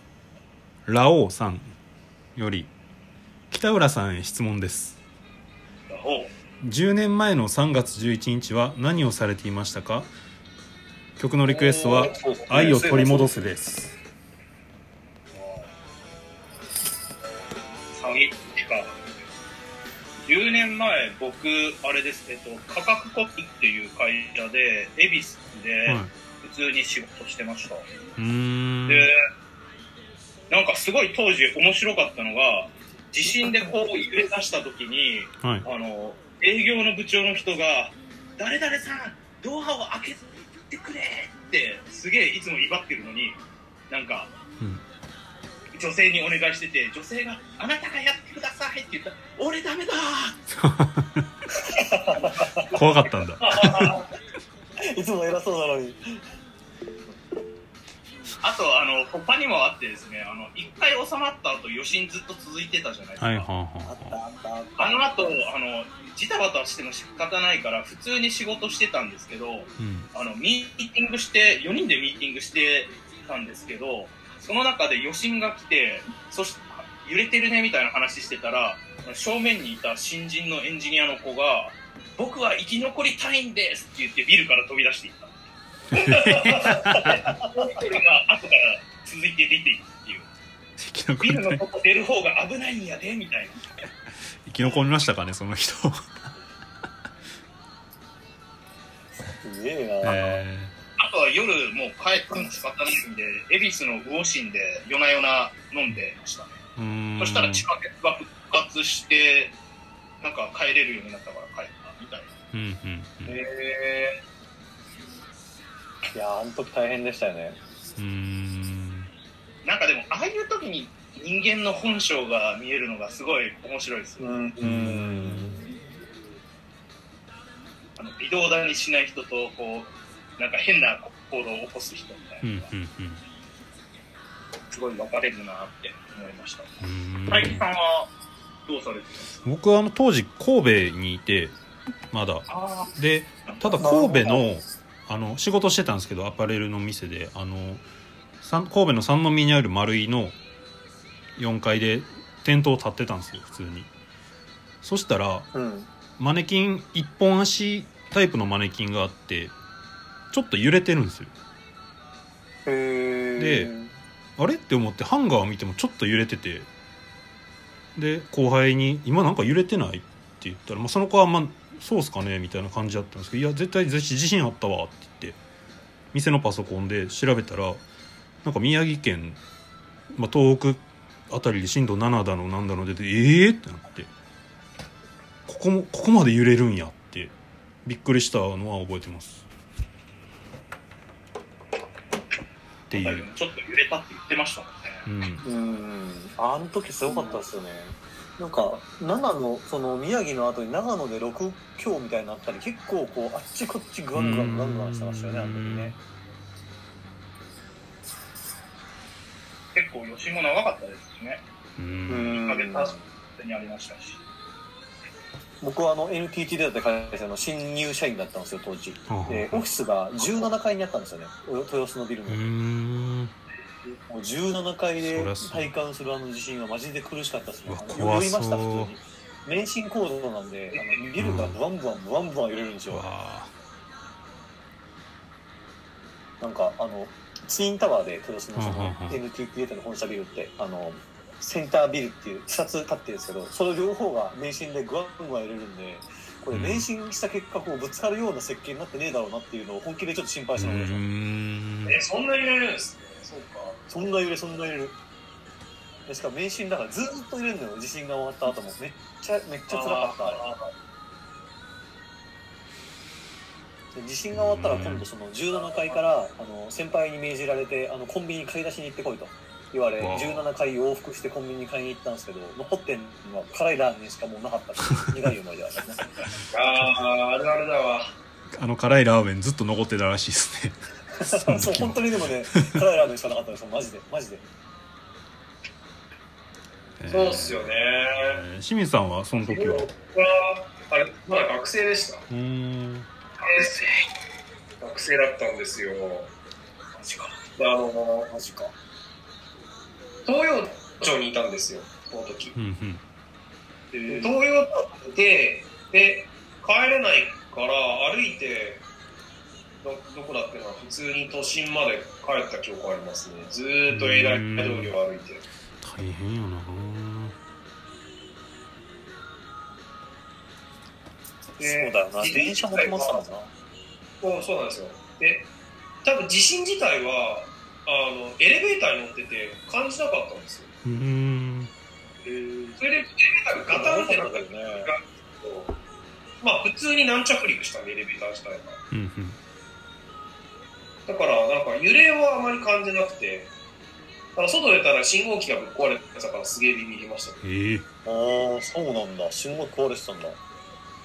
ラオウさんより北浦さんへ質問です。お。う10年前の3月11日は何をされていましたか？曲のリクエストは「愛を取り戻す」です。詐欺か。10年前、僕、あれです、えっと、価格コピっていう会社で、恵比寿ではい。普通に仕事してました。うーん。で、なんかすごい当時面白かったのが、地震でこう揺れ出した時に、はい。あの、営業の部長の人が、誰々さん、ドアを開けてくれって、すげえいつも威張ってるのに、なんか、うん女性にお願いしてて、女性が、あなたがやってくださいって言ったら、俺ダメだ 怖かったんだい。いつも偉そうなのに。あと、あの、他にもあってですね、あの、一回収まった後、余震ずっと続いてたじゃないですか。はいはああっはたあったあった。あの後、あの、ジタバタしても仕方ないから、普通に仕事してたんですけど、うんあの、ミーティングして、4人でミーティングしてたんですけど、その中で余震が来て、そして、揺れてるねみたいな話してたら、正面にいた新人のエンジニアの子が、僕は生き残りたいんですって言ってビルから飛び出していった。それが後から続いて出ていくっていう。生き残ビルの外出る方が危ないんやで、みたいな。生き残りましたかねその人すげえな。えあとは夜もう帰っても仕方ないんで、恵比寿の魚心で夜な夜な飲んでましたね。そしたら地下鉄が復活して、なんか帰れるようになったから帰ったみたいな。うんうんうんへいや、あの時大変でしたよね。うーんー。なんかでも、ああいう時に人間の本性が見えるのがすごい面白いですよ。ん。うん。あの微動だにしない人と、こう、なんか変な行動を起こす人みたいな。うんうんうんすごい分かれるなって思いました。大木さんはどうされてたんですか？僕はあの当時神戸にいてまだあでただ神戸のあの仕事してたんですけどアパレルの店であの神戸の三宮にある丸井の4階で店頭立ってたんですよ普通にそしたらうん。マネキン一本足タイプのマネキンがあってちょっと揺れてるんですよであれって思ってハンガーを見てもちょっと揺れててで後輩に「今なんか揺れてない?」って言ったら、まあ、その子は「まあそうっすかね」みたいな感じだったんですけど「いや絶対自信あったわ」って言って店のパソコンで調べたらなんか宮城県、まあ、東北あたりで震度7だのなんだの出て「ええー!」ってなってここもここまで揺れるんやってびっくりしたのは覚えてますっていう、ちょっと揺れたって言ってましたもんね。うん、うん。あの時すごかったですよね。なんか、長野、その宮城の後に長野で6強みたいになったり、結構こう、あっちこっちグワングワングワングワンしてましたよね、あの時ね。結構余震も長かったですしね。ううん。ん1ヶ月にありましたし。僕はあの NTT でだった会社の新入社員だったんですよ当時。でオフィスが17階にあったんですよね。豊洲のビルの、うーんもう17階で体感するあの地震はマジで苦しかったですね。怖そう。酔いました普通に。免震構造なんであのビルがブワンブワンブワンブワン揺れるんですよ、なんかあのツインタワーで豊洲のそのうんうんうん。NTT データの本社ビルってあのセンタービルっていう2つ立ってるんですけどその両方が免震でグワングワン揺れるんでこれうん。免震した結果こうぶつかるような設計になってねえだろうなっていうのを本気でちょっと心配うしてました、え、そんな揺れるんですね。そうか。そんな揺れそんな揺れる。でしかも免震だからずーっと揺れるのよ。地震が終わった後も。めっちゃめっちゃ辛かったあれ。で地震が終わったら今度その17階からあの先輩に命じられてあのコンビニ買い出しに行ってこいと。言われわあ17階往復してコンビニに買いに行ったんですけど残ってんのは辛いラーメンしかもうなかった苦い思い出はあ ああ、あるあるだわ。あの辛いラーメンずっと残ってたらしいですね。のそう時も本当にでもね辛いラーメンしかなかったですマジでマジでそうっすよね。えー清水さんはその時は？あれ、まだ学生でした。うーん学生だったんですよ。マジか。あの、マジか東洋町にいたんですよ、この時。うんうんで東洋町で、で、帰れないから歩いて、どどこだっけな、普通に都心まで帰った記憶ありますね。ずーっと永大通りを歩いて。大変やなそうだよな電車も止まってたもんなそうそうなんですよ。で、多分地震自体は、あの、エレベーターに乗ってて感じなかったんですよ。うーんそれでエレベーターがガタンってなったよねまあ普通に軟着陸したんでエレベーター自体が。うんうんだからなんか揺れはあまり感じなくて、あの外出たら信号機がぶっ壊れてたからすげえビビりましたけええ。ああそうなんだ。信号壊れてたんだ。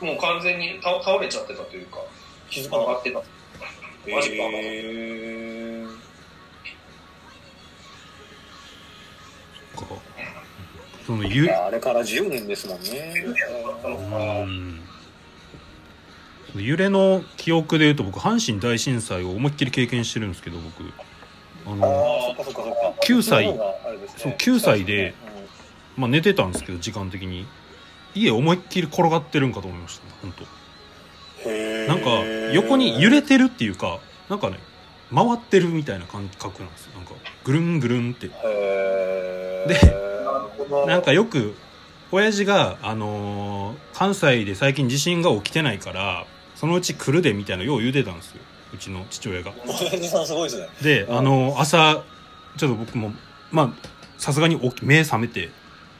ど、もう完全に倒倒れちゃってたというか、気づかなかっ上がってた。たマジかへーか。そのゆいやあれから10年ですもんね。あのうん揺れの記憶でいうと僕阪神大震災を思いっきり経験してるんですけど僕。ああの、あそっかそっかそっか。9歳ね。そう9歳でまあ、寝てたんですけど時間的に。家思いっきり転がってるんかと思いましたね本当。なんか横に揺れてるっていうかなんかね回ってるみたいな感覚なんですよ。なんかぐるんぐるんって。でなんかよく親父が、あのー関西で最近地震が起きてないからそのうち来るでみたいなのよう言うてたんですよ。うちの父親が。すごいですね。で、うんあの朝ちょっと僕もまあさすがに目覚めて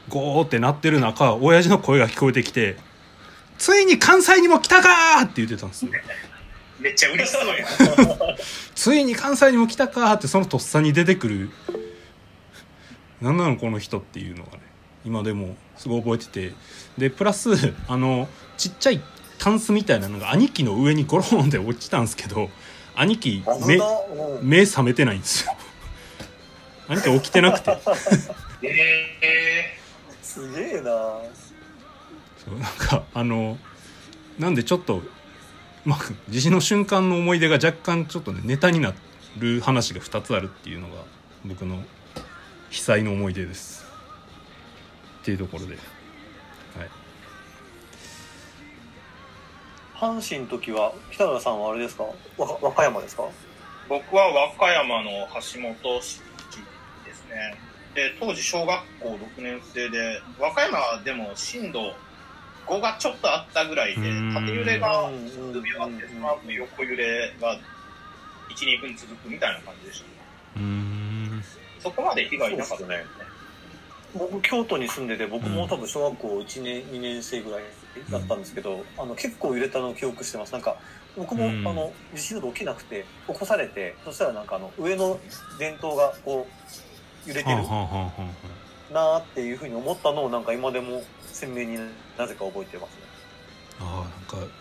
ゴーってなってる中親父の声が聞こえてきて「ついに関西にも来たか!」って言ってたんですよ。めっちゃ嬉しそうや。ついに関西にも来たかってそのとっさに出てくる。何なのこの人っていうのがね今でもすごい覚えてて。でプラスあのちっちゃいタンスみたいなのが兄貴の上にゴロンって落ちたんですけど兄貴目目覚めてないんですよ。兄貴起きてなくて。えすげえな。そうなんかあのなんでちょっとまあ地震の瞬間の思い出が若干ちょっとねネタになる話が2つあるっていうのが僕の被災の思い出です。っていうところで、阪神の時は北浦さんはあれですか？和和歌山ですか？僕は和歌山の橋本市ですね。で、当時小学校6年生で、和歌山でも震度5がちょっとあったぐらいで、うん。縦揺れがうんうん数秒あって、その後横揺れが1、2分続くみたいな感じでした。うーん。そこまで被害なかった。ね。僕京都に住んでて僕も多分小学校1年2年生ぐらいだったんですけど、あの結構揺れたのを記憶してます。なんか僕も、うん。あの地震など起きなくて起こされてそしたらなんかあの上の電灯がこう揺れてるなーっていうふうに思ったのをなんか今でも鮮明になぜか覚えてますね。ああなんか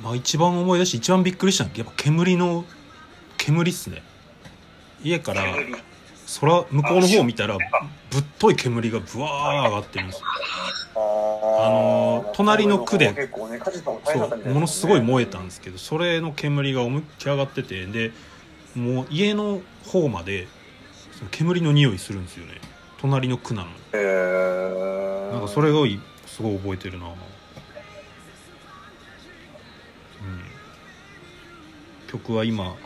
今一番思い出し一番びっくりしたのはやっぱ煙の煙っすね。家から煙空向こうの方を見たらぶっとい煙がブワー上がってるんですよあのー隣の区でそうものすごい燃えたんですけどそれの煙が思いっきり上がっててでもう家の方までその煙の匂いするんですよね。隣の区なのに。へー。なんかそれがすごい覚えてるな。うん。曲は今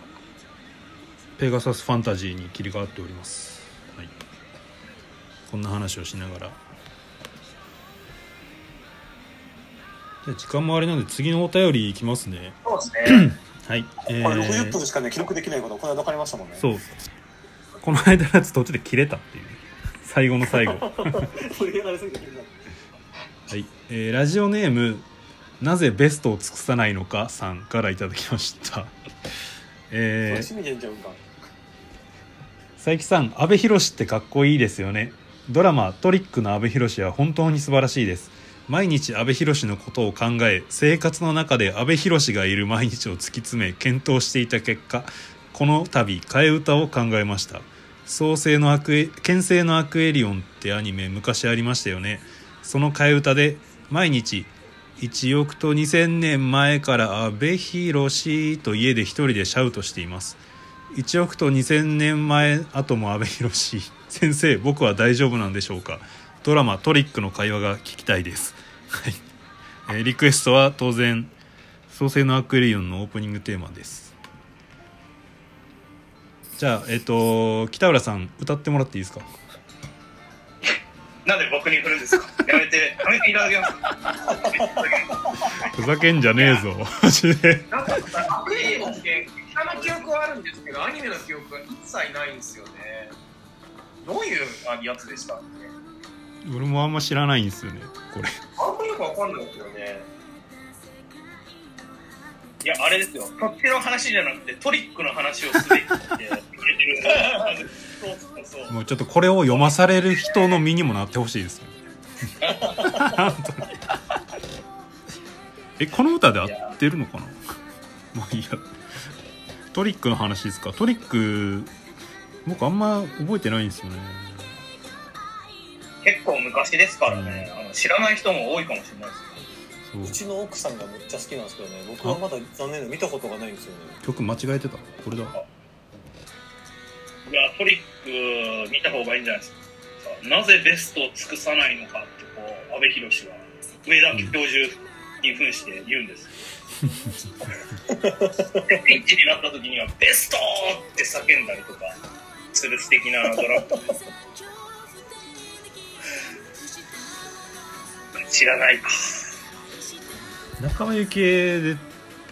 ペガサスファンタジーに切り替わっております、はい、こんな話をしながら。じゃあ時間もあれなんで次のお便りいきますね。そうですね。はい。えこれ60ー。分しかね、記録できないこと、この間分かりましたもんね。そう。この間のやつ途中で切れたっていう。最後の最後。はい、えーラジオネームなぜベストを尽くさないのかさんからいただきました。えー佐伯さん阿部寛ってかっこいいですよね。ドラマ「トリックの阿部寛は本当に素晴らしいです。毎日阿部寛のことを考え生活の中で阿部寛がいる毎日を突き詰め検討していた結果この度替え歌を考えました。創世のアクエ牽制のアクエリオンってアニメ昔ありましたよね。その替え歌で毎日1億と2000年前から阿部寛と家で一人でシャウトしています。1億と2000年前後も阿部寛。先生僕は大丈夫なんでしょうか。ドラマ「トリック」の会話が聞きたいです、はい。えーリクエストは当然「創世のアクエリオン」のオープニングテーマです。じゃあえっ、と北浦さん歌ってもらっていいですか？なんで僕に振るんですか？やめて、やめていただけます。ふざけんじゃねえぞ。マジでなんか、アクエリオンって、歌の記憶はあるんですけど、アニメの記憶が一切ないんですよね。どういうやつでしたっけ？俺もあんま知らないんですよねこれあんまよくわかんないですよね。いや、あれですよ。こっちの話じゃなくて、トリックの話をすべきって。もうちょっとこれを読まされる人の身にもなってほしいです よえこの歌で合ってるのかな？まあいいやトリックの話ですか？トリック僕あんま覚えてないんですよね。結構昔ですからね、あの知らない人も多いかもしれないです。そう。うちの奥さんがめっちゃ好きなんですけどね、僕はまだ残念で見たことがないんですよね。曲間違えてた？これだ。いや、トリック見た方がいいんじゃないですか。なぜベストを尽くさないのかって、こう、阿部寛は、上田教授にして言うんです。ピンチになった時には、ベストって叫んだりとか、する素敵なドラマ。知らないか。仲間由紀恵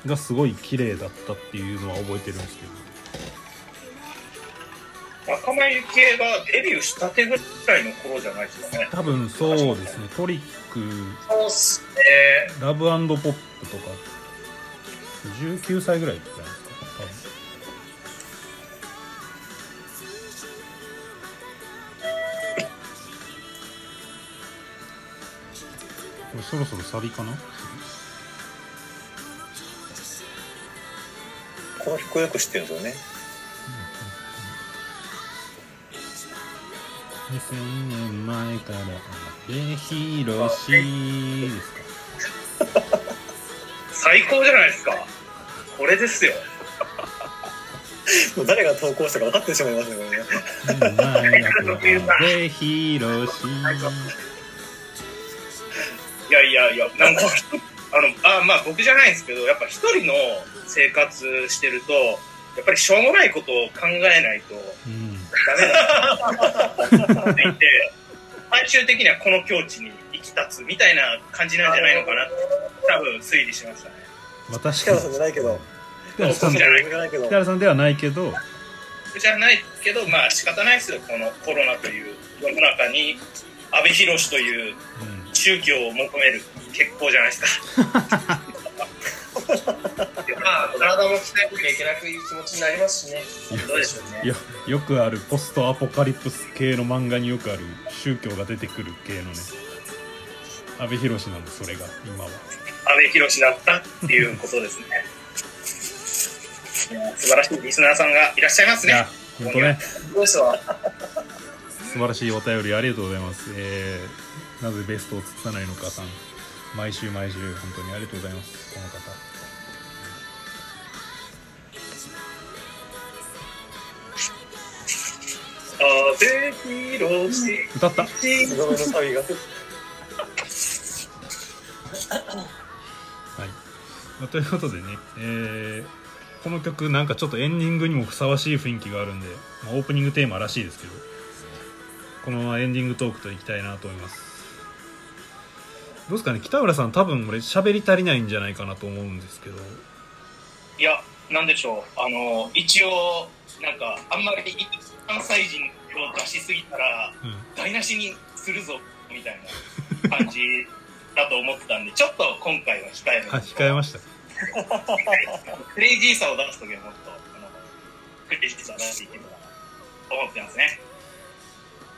がすごい綺麗だったっていうのは覚えてるんですけど仲間由紀恵がデビューしたてぐらいの頃じゃないですかね。多分そうですねトリックそうっすね。ラブポップとか19歳ぐらいじゃないですか多分これそろそろサビかな？この曲よく知ってるんですよね。2000年前から。阿部寛ですか最高じゃないですか。これですよ。もう誰が投稿したか分かってしまいますね、これね。前から阿部寛いやいやいや、なんか、あの、あまあ僕じゃないんですけど、やっぱ一人の生活してると、やっぱりしょうもないことを考えないとうんダメだって言って、最終的にはこの境地に行き立つみたいな感じなんじゃないのかなって、多分推理しましたね。私北原さんじゃないけど。北原さんじゃないじゃないけど北。原さんではないけどじゃないけど、まあ仕方ないですよ、このコロナという世の中に、阿部寛といううん宗教を求める結構じゃないですか。まあ、体も鍛えなきゃいけなくいう気持ちになりますしね。どうでしょうね。よよくあるポストアポカリプス系の漫画によくある宗教が出てくる系のね阿部寛なんでそれが今は阿部寛だったっていうことですね。いや素晴らしいリスナーさんがいらっしゃいますねいや。本当ねどうしたわ。素晴らしいお便りありがとうございます、えーなぜベストを尽くさないのかさん毎週毎週本当にありがとうございますこの方風広し。歌った？すごめのサビが。はい、まあということでね、えーこの曲なんかちょっとエンディングにもふさわしい雰囲気があるんで、まあ、オープニングテーマらしいですけどこのままエンディングトークといきたいなと思います。どうですかね？北浦さん多分俺喋り足りないんじゃないかなと思うんですけど。いや、なんでしょう。あの、一応、なんか、あんまり関西人を出しすぎたら、うん台無しにするぞ、みたいな感じだと思ってたんで、ちょっと今回は控えめあ控えましたクレイジーさを出すときはもっと、あの、クレイジーさを出していければと思ってますね。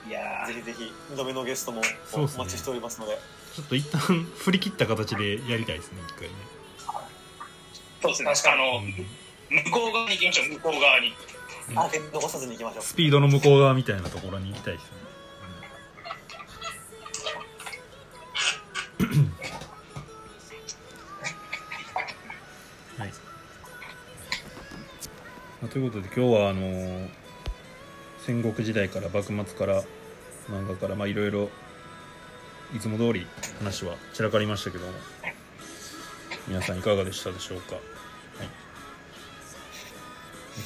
いやーぜひぜひ、二度目のゲストもお待ちしておりますので。ちょっと一旦振り切った形でやりたいですね一回ね、そうですね。あの、向こう側に行きましょう、向こう側に。あ、で残さずに行きましょう。スピードの向こう側みたいなところに行きたいですね、はい、まあということで今日はあのー戦国時代から幕末から漫画からまあいろいろいつも通り話は散らかりましたけども皆さんいかがでしたでしょうか、はい、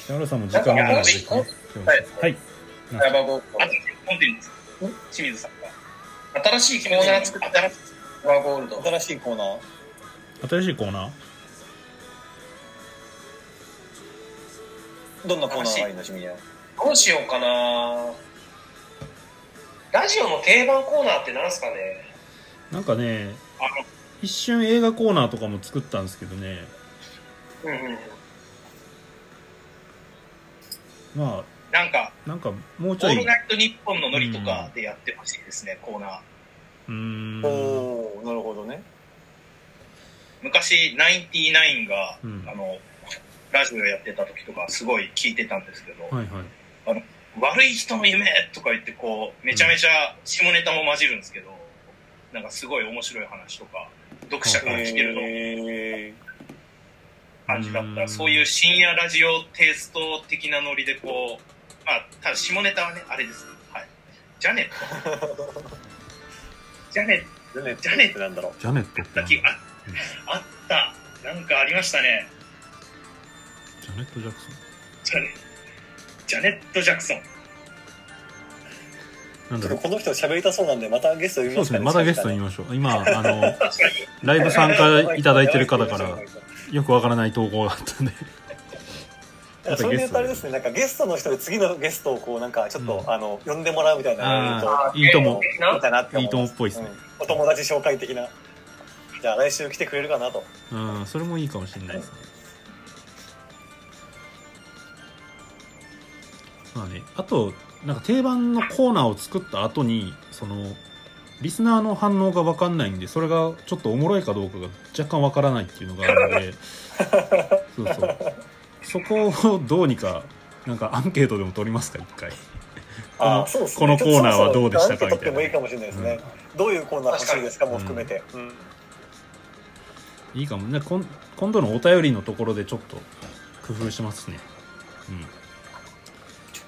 北村さんも時間があるのでねはい。はい。清水さんが。新しいコーナー作った。らヤバゴールド新しいコーナー？新しいコーナー。どんなコーナーがいいの。どうしようかな。ラジオの定番コーナーってなんすかね？なんかね一瞬映画コーナーとかも作ったんですけどね。うんうんまなんか、あなんかもうちオーょいルナイトニッポンのノリとかでやってほしいですね、コーナー。うーん。おー、なるほどね。昔、ナインティナインが、うん。あの、ラジオやってた時とかすごい聞いてたんですけど、はいはい。悪い人の夢とか言ってこう、めちゃめちゃ下ネタも混じるんですけど、なんかすごい面白い話とか、読者から聞けるの。え感じだったそういう深夜ラジオテイスト的なノリでこう、まあ、ただ下ネタはね、あれです。はい。ジャネット。ジャネッー、ね、ジャネってなんだろう。ジャネットってあ、あった。なんかありましたね。ジャネット・ジャクソンジャネジャネット・ジャクソン。なんだろこの人喋りたそうなんで、またゲスト呼びそうですますかねまたゲストに言いましょう今あの。ライブ参加いただいてる方からよくわからない投稿があったんで。それで言うゲストで。とあれですね、なんかゲストの人で次のゲストをこう、なんかちょっと、うん。あの、呼んでもらうみたいなとああいいとも。いいかなって思。いいともっぽいですね。うん。お友達紹介的な。じゃあ来週来てくれるかなと。うんそれもいいかもしれないですね。まあねあとなんか定番のコーナーを作った後にそのリスナーの反応が分かんないんでそれがちょっとおもろいかどうかが若干分からないっていうのがあるので そうそう。そこをどうにかなんかアンケートでも取りますか一回。このね。このコーナーはどうでしたかちょっとそろそろアンケート取ってもいいかもしれないですね。どういうコーナー欲しいですかも含めて。うん。いいかも。ねこん今度のお便りのところでちょっと工夫しますね。うん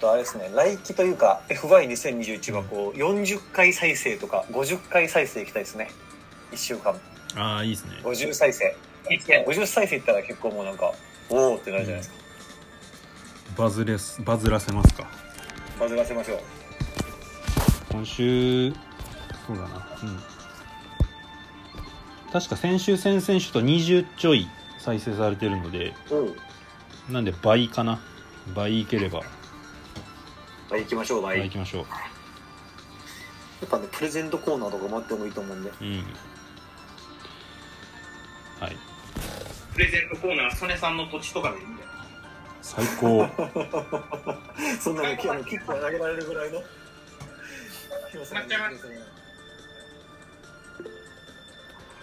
とあれですね、来期というか、FY2021 はこう、40回再生とか、50回再生いきたいですね。1週間。ああいいですね50再生。50再生いったら結構もうなんか、おーってなるじゃないですか。バズレスバズらせますかバズらせましょう。今週そうだなうん確か先週先々週と20ちょい再生されてるのでなんで倍かな倍いければはい、行きましょう、はい。や倍いきましょうっぱね、プレゼントコーナーとかもあってもいいと思うんで。うんはいプレゼントコーナー、曽根さんの土地とかでいいんだよ。最高 そんなの、きあの切ってあげられるぐらいの。なっちゃいます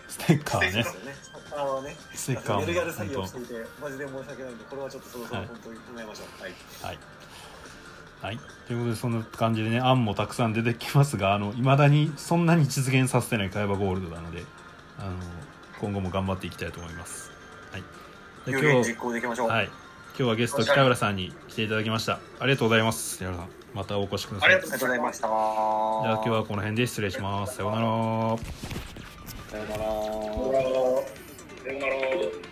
ステッカーねですよね。あのね、ステッカーもメルギャル作業本していて、マジで申し訳ないんで、これはちょっとそろそろ本当に考えましょう。はい。当はいはい、ということでそんな感じでね案もたくさん出てきますがいまだにそんなに実現させてない会話ゴールドなのであの今後も頑張っていきたいと思います、はい、で有言実行でいきましょう。はい、今日はゲスト北浦さんに来ていただきました。ありがとうございます。北浦さんまたお越しください。ありがとうございました。じゃあ今日はこの辺で失礼します。さようなら。さようなら。